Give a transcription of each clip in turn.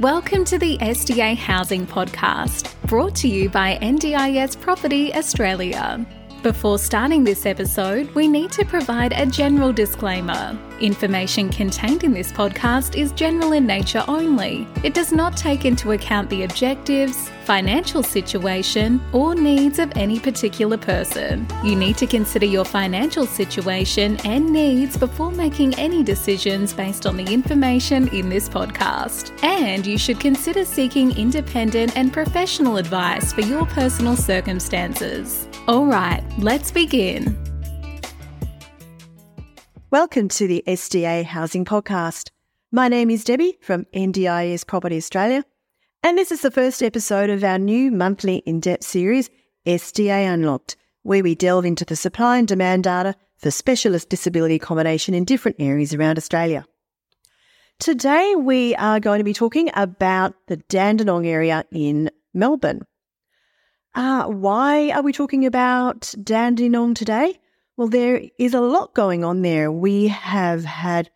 Welcome to the SDA Housing Podcast, brought to you by NDIS Property Australia. Before starting this episode, we need to provide a general disclaimer. Information contained in this podcast is general in nature only. It does not take into account the objectives, financial situation, or needs of any particular person. You need to consider your financial situation and needs before making any decisions based on the information in this podcast. And you should consider seeking independent and professional advice for your personal circumstances. All right, let's begin. Welcome to the SDA Housing Podcast. My name is Debbie from NDIS Property Australia, and this is the first episode of our new monthly in depth series, SDA Unlocked, where we delve into the supply and demand data for specialist disability accommodation in different areas around Australia. Today, we are going to be talking about the Dandenong area in Melbourne. Uh, why are we talking about Dandenong today? Well, there is a lot going on there. We have had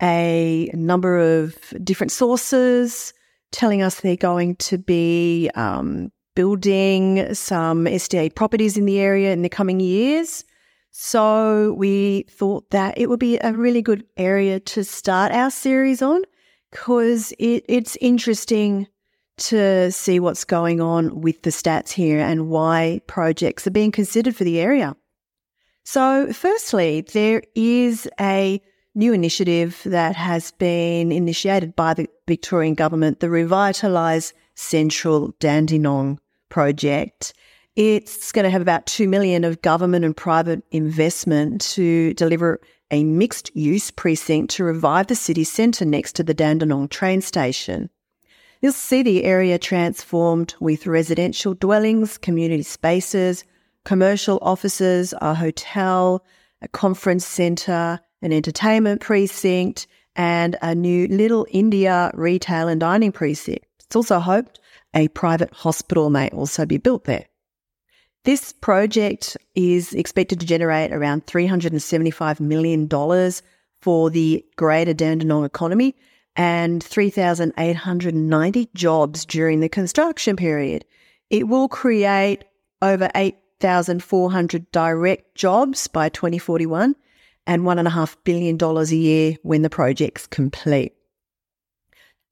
a number of different sources telling us they're going to be um, building some SDA properties in the area in the coming years. So we thought that it would be a really good area to start our series on because it, it's interesting to see what's going on with the stats here and why projects are being considered for the area. So, firstly, there is a new initiative that has been initiated by the Victorian government, the Revitalise Central Dandenong project. It's going to have about 2 million of government and private investment to deliver a mixed use precinct to revive the city centre next to the Dandenong train station. You'll see the area transformed with residential dwellings, community spaces, commercial offices, a hotel, a conference centre, an entertainment precinct, and a new Little India retail and dining precinct. It's also hoped a private hospital may also be built there. This project is expected to generate around $375 million for the greater Dandenong economy and 3,890 jobs during the construction period. It will create over 8,400 direct jobs by 2041 and $1.5 billion a year when the project's complete.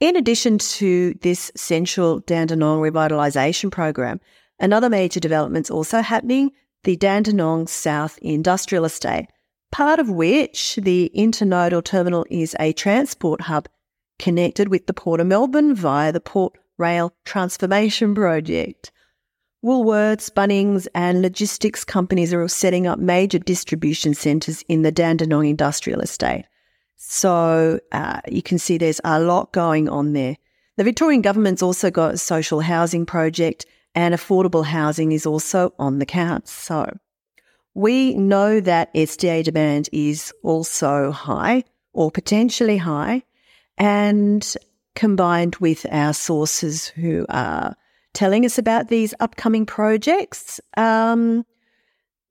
In addition to this central Dandenong revitalisation program, another major development's also happening, the Dandenong South Industrial Estate, part of which the intermodal terminal is a transport hub connected with the Port of Melbourne via the Port Rail Transformation Project. Woolworths, Bunnings, and logistics companies are all setting up major distribution centres in the Dandenong Industrial Estate. So uh, you can see there's a lot going on there. The Victorian government's also got a social housing project, and affordable housing is also on the cards. So we know that SDA demand is also high or potentially high, and combined with our sources who are telling us about these upcoming projects. Um,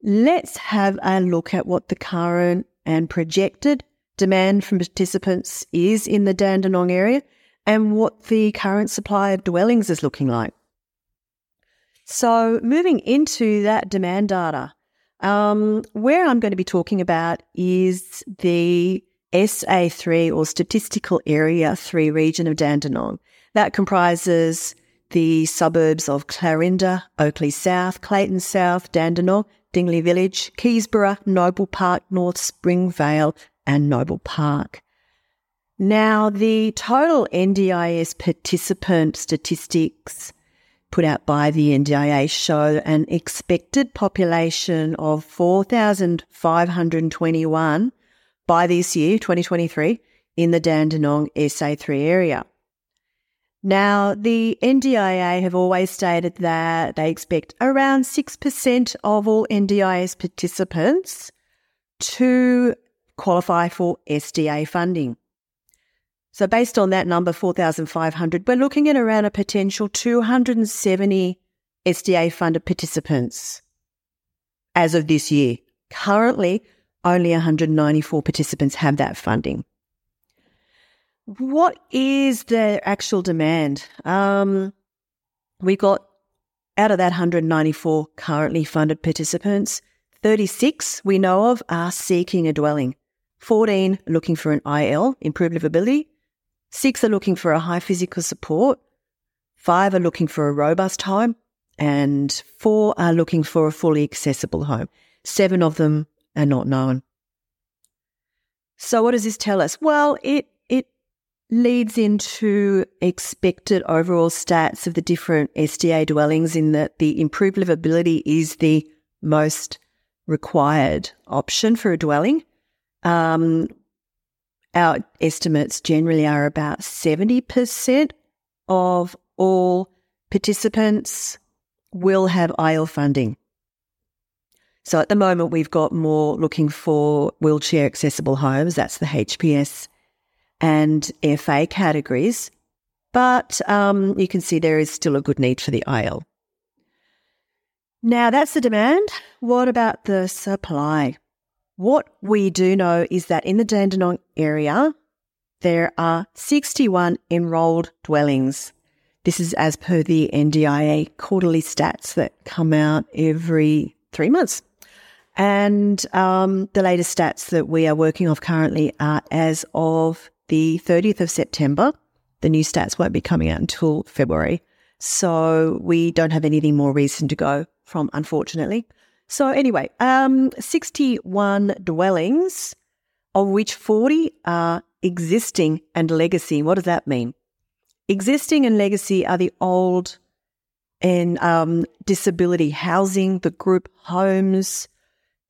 let's have a look at what the current and projected demand from participants is in the Dandenong area and what the current supply of dwellings is looking like. So, moving into that demand data, um, where I'm going to be talking about is the SA3 or Statistical Area 3 region of Dandenong. That comprises the suburbs of Clarinda, Oakleigh South, Clayton South, Dandenong, Dingley Village, Keysborough, Noble Park, North Springvale, and Noble Park. Now, the total NDIS participant statistics put out by the NDIA show an expected population of 4,521 by this year, 2023, in the Dandenong SA3 area. Now, the NDIA have always stated that they expect around 6% of all NDIS participants to qualify for SDA funding. So, based on that number, 4,500, we're looking at around a potential 270 SDA funded participants as of this year. Currently, only 194 participants have that funding. what is the actual demand? Um, we got out of that 194 currently funded participants, 36 we know of are seeking a dwelling, 14 looking for an IL, improved livability, six are looking for a high physical support, five are looking for a robust home, and four are looking for a fully accessible home. Seven of them are not known. So what does this tell us? Well, it it leads into expected overall stats of the different SDA dwellings in that the improved livability is the most required option for a dwelling. Um, our estimates generally are about 70% of all participants will have IL funding. So at the moment, we've got more looking for wheelchair accessible homes. That's the HPS and FA categories. But um, you can see there is still a good need for the IL. Now that's the demand. What about the supply? What we do know is that in the Dandenong area, there are 61 enrolled dwellings. This is as per the NDIA quarterly stats that come out every three months. And um, the latest stats that we are working off currently are as of the 30th of September. The new stats won't be coming out until February. So we don't have anything more recent to go from, unfortunately. So anyway, um, 61 dwellings, of which 40 are existing and legacy. What does that mean? Existing and legacy are the old and um, disability housing, the group homes,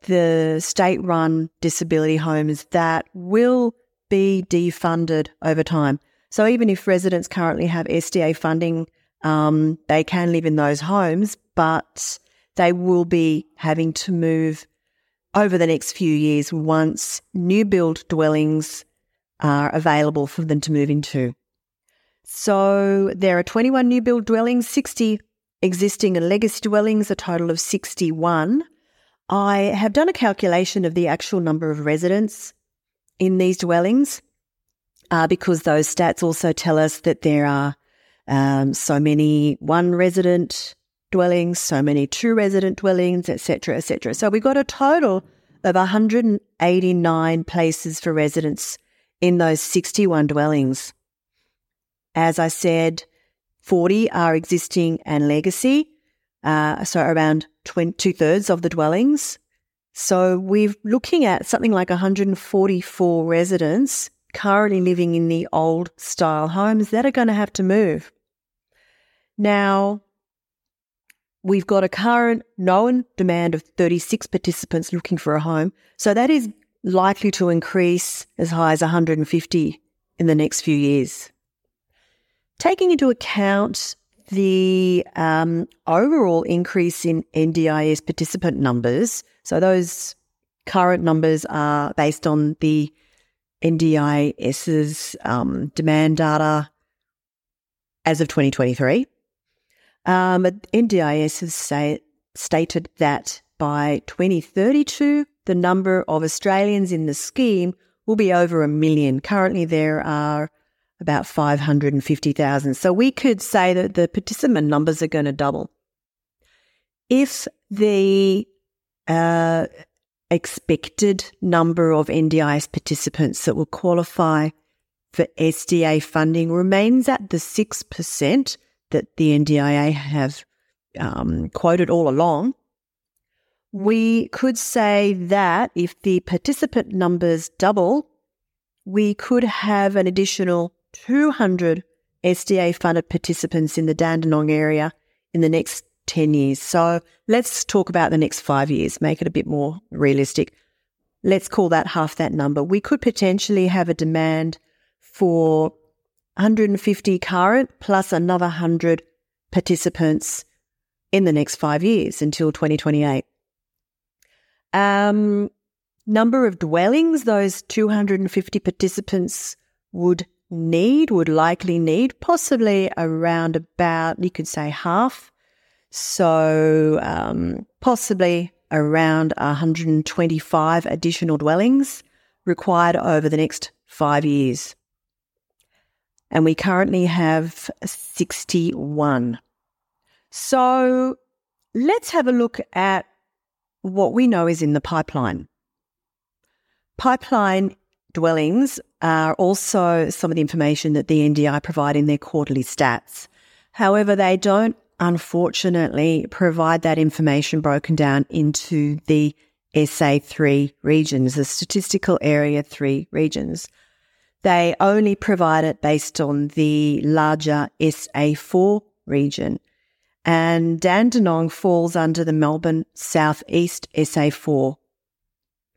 the state run disability homes that will be defunded over time. So even if residents currently have SDA funding, um, they can live in those homes, but they will be having to move over the next few years once new build dwellings are available for them to move into. So there are 21 new build dwellings, 60 existing and legacy dwellings, a total of 61. I have done a calculation of the actual number of residents in these dwellings uh, because those stats also tell us that there are um, so many one resident dwellings, so many two resident dwellings, etc., etc. So we got a total of 189 places for residents in those 61 dwellings. As I said, 40 are existing and legacy, uh, so around two thirds of the dwellings. So we're looking at something like 144 residents currently living in the old style homes that are going to have to move. Now, we've got a current known demand of 36 participants looking for a home. So that is likely to increase as high as 150 in the next few years. Taking into account the um, overall increase in NDIS participant numbers, so those current numbers are based on the NDIS's um, demand data as of 2023. Um, NDIS has say, stated that by 2032, the number of Australians in the scheme will be over a million. Currently, there are about 550,000. So we could say that the participant numbers are going to double. If the uh, expected number of NDIS participants that will qualify for SDA funding remains at the 6% that the NDIA have um, quoted all along, we could say that if the participant numbers double, we could have an additional 200 SDA funded participants in the Dandenong area in the next 10 years. So let's talk about the next five years, make it a bit more realistic. Let's call that half that number. We could potentially have a demand for 150 current plus another 100 participants in the next five years until 2028. Um, number of dwellings those 250 participants would need, would likely need, possibly around about, you could say half. So, um, possibly around 125 additional dwellings required over the next five years. and we currently have 61. So let's have a look at what we know is in the pipeline. Pipeline dwellings are also some of the information that the NDI provide in their quarterly stats. However, they don't unfortunately provide that information broken down into the SA3 regions, the statistical area 3 regions. They only provide it based on the larger SA4 region. And Dandenong falls under the Melbourne Southeast SA4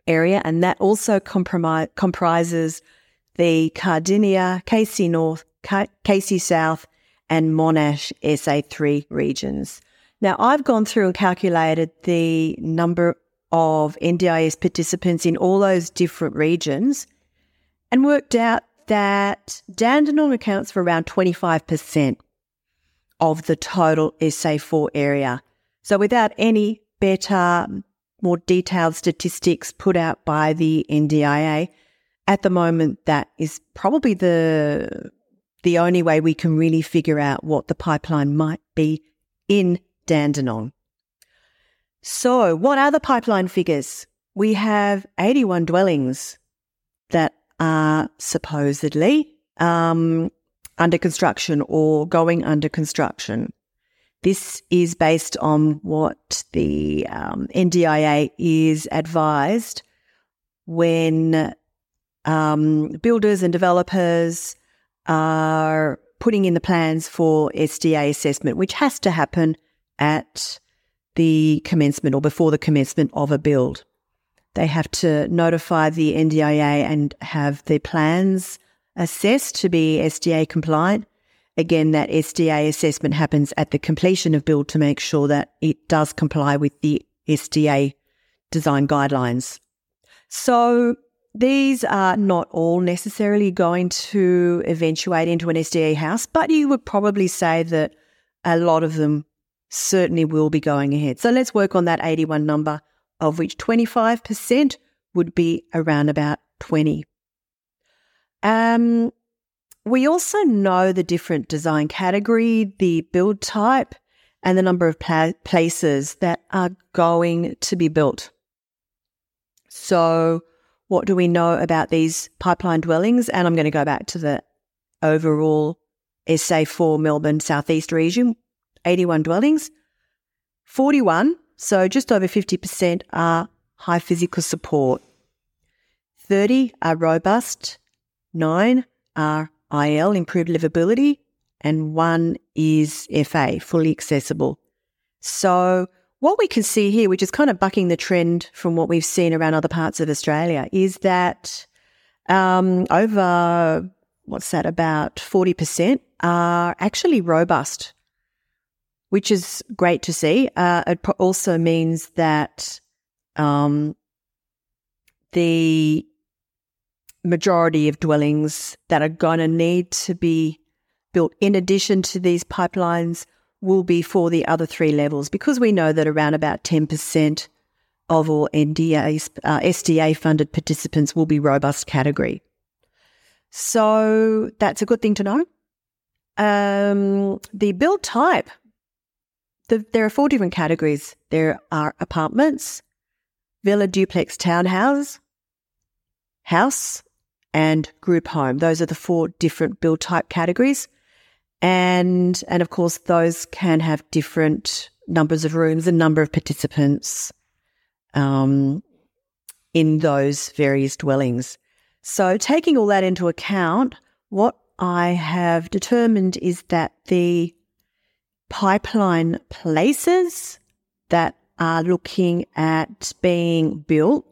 area, and that also comprises the Cardinia, Casey North, Casey South, and Monash SA3 regions. Now, I've gone through and calculated the number of NDIS participants in all those different regions and worked out that Dandenong accounts for around 25% of the total SA4 area. So, without any better, more detailed statistics put out by the NDIA, at the moment, that is probably the the only way we can really figure out what the pipeline might be in Dandenong. So, what are the pipeline figures? We have 81 dwellings that are supposedly um, under construction or going under construction. This is based on what the um, NDIA is advised when um, builders and developers are putting in the plans for SDA assessment, which has to happen at the commencement or before the commencement of a build. They have to notify the NDIA and have their plans assessed to be SDA compliant. Again, that SDA assessment happens at the completion of build to make sure that it does comply with the SDA design guidelines. So these are not all necessarily going to eventuate into an SDA house, but you would probably say that a lot of them certainly will be going ahead. So let's work on that 81 number, of which 25% would be around about 20. Um, we also know the different design category, the build type, and the number of pla- places that are going to be built. So what do we know about these pipeline dwellings? And I'm going to go back to the overall SA4 Melbourne Southeast region 81 dwellings. 41, so just over 50%, are high physical support. 30 are robust. 9 are IL, improved livability. And 1 is FA, fully accessible. So what we can see here, which is kind of bucking the trend from what we've seen around other parts of Australia, is that um, over what's that about 40% are actually robust, which is great to see. Uh, it also means that um, the majority of dwellings that are going to need to be built in addition to these pipelines will be for the other three levels because we know that around about 10% of all uh, SDA funded participants will be robust category. So that's a good thing to know. Um, the build type, the, there are four different categories. There are apartments, villa duplex townhouse, house, and group home. Those are the four different build type categories. And, and of course, those can have different numbers of rooms and number of participants um, in those various dwellings. So, taking all that into account, what I have determined is that the pipeline places that are looking at being built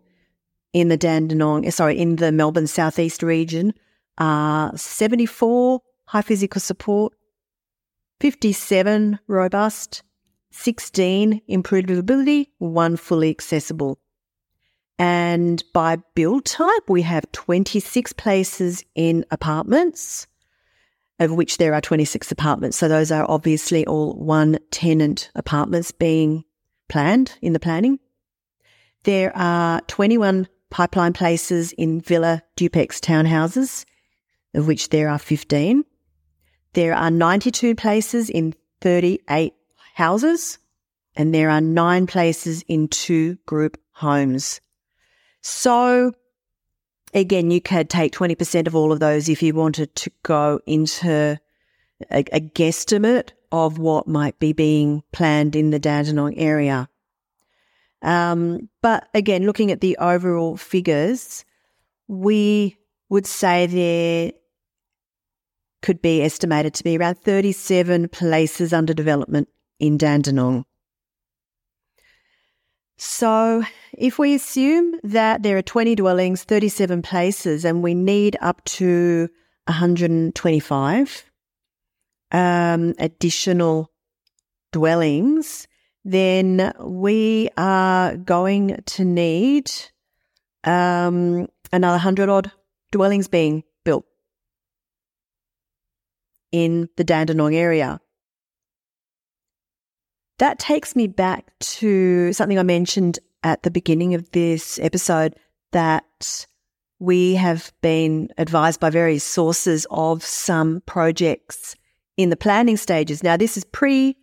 in the Dandenong, sorry, in the Melbourne Southeast region are 74 high physical support, 57 robust, 16 improved one fully accessible. And by build type, we have 26 places in apartments, of which there are 26 apartments. So those are obviously all one tenant apartments being planned in the planning. There are 21 pipeline places in villa duplex townhouses, of which there are 15. There are 92 places in 38 houses, and there are nine places in two group homes. So, again, you could take 20% of all of those if you wanted to go into a, a guesstimate of what might be being planned in the Dandenong area. Um, but again, looking at the overall figures, we would say there could be estimated to be around 37 places under development in Dandenong. So, if we assume that there are 20 dwellings, 37 places, and we need up to 125 um, additional dwellings, then we are going to need um, another 100 odd dwellings being in the Dandenong area. That takes me back to something I mentioned at the beginning of this episode that we have been advised by various sources of some projects in the planning stages. Now, this is pre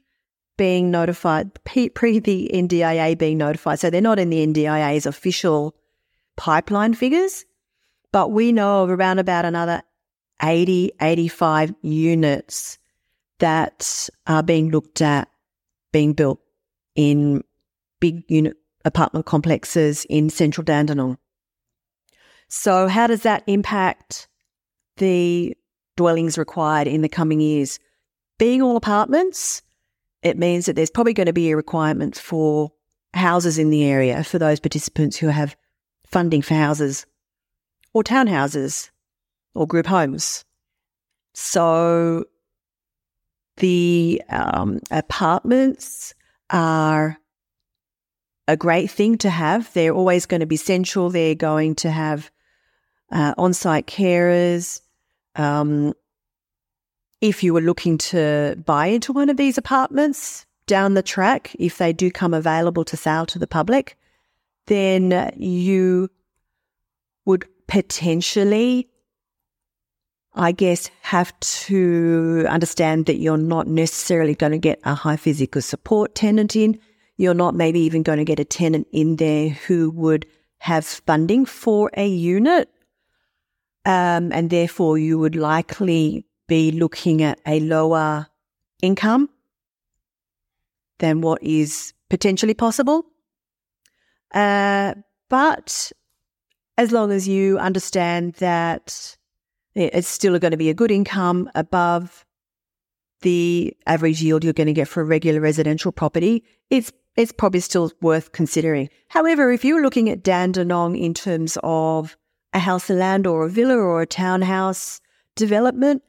being notified, pre the NDIA being notified. So they're not in the NDIA's official pipeline figures, but we know of around about another 80, 85 units that are being looked at being built in big unit apartment complexes in central Dandenong. So, how does that impact the dwellings required in the coming years? Being all apartments, it means that there's probably going to be a requirement for houses in the area for those participants who have funding for houses or townhouses or group homes. So the um, apartments are a great thing to have. They're always going to be central. They're going to have uh, on site carers. Um, if you were looking to buy into one of these apartments down the track, if they do come available to sale to the public, then you would potentially I guess, have to understand that you're not necessarily going to get a high physical support tenant in. You're not maybe even going to get a tenant in there who would have funding for a unit. Um, and therefore, you would likely be looking at a lower income than what is potentially possible. Uh, but as long as you understand that it's still going to be a good income above the average yield you're going to get for a regular residential property. It's it's probably still worth considering. However, if you're looking at Dandenong in terms of a house of land or a villa or a townhouse development,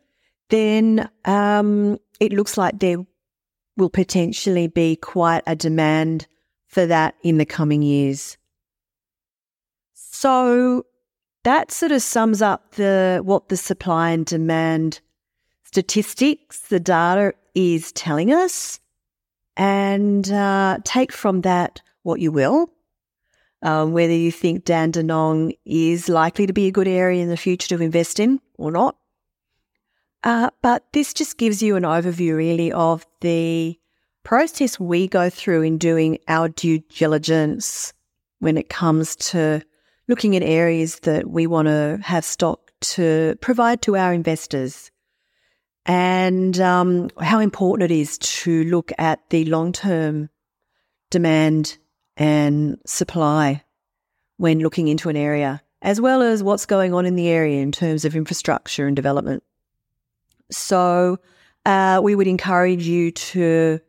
then um, it looks like there will potentially be quite a demand for that in the coming years. So that sort of sums up the what the supply and demand statistics, the data is telling us, and uh, take from that what you will. Um, whether you think Dandenong is likely to be a good area in the future to invest in or not. Uh, but this just gives you an overview, really, of the process we go through in doing our due diligence when it comes to looking at areas that we want to have stock to provide to our investors and um, how important it is to look at the long term demand and supply when looking into an area, as well as what's going on in the area in terms of infrastructure and development. So, uh, we would encourage you to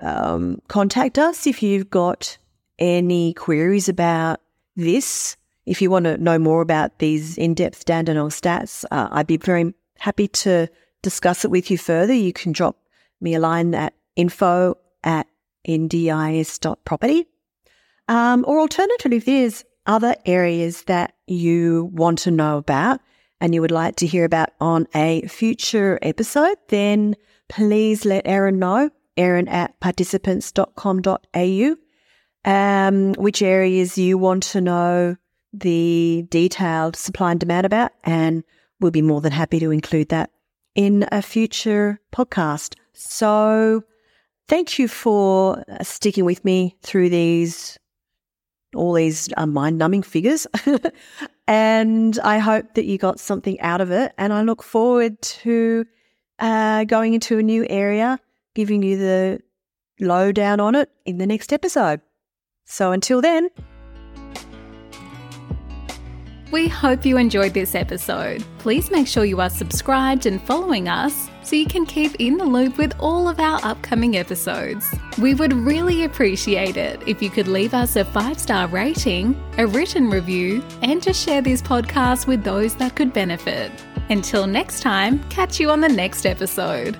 um, contact us if you've got any queries about this if you want to know more about these in depth Dandenong stats, uh, I'd be very happy to discuss it with you further. You can drop me a line at info at ndis.property. Um, or alternatively, if there's other areas that you want to know about and you would like to hear about on a future episode, then please let Erin know, Erin at participants.com.au, um, which areas you want to know the detailed supply and demand about, and we'll be more than happy to include that in a future podcast. So thank you for uh, sticking with me through these all these uh, mind numbing figures. and I hope that you got something out of it. And I look forward to uh, going into a new area, giving you the lowdown on it in the next episode. So until then, we hope you enjoyed this episode. Please make sure you are subscribed and following us so you can keep in the loop with all of our upcoming episodes. We would really appreciate it if you could leave us a five star rating, a written review, and to share this podcast with those that could benefit. Until next time, catch you on the next episode.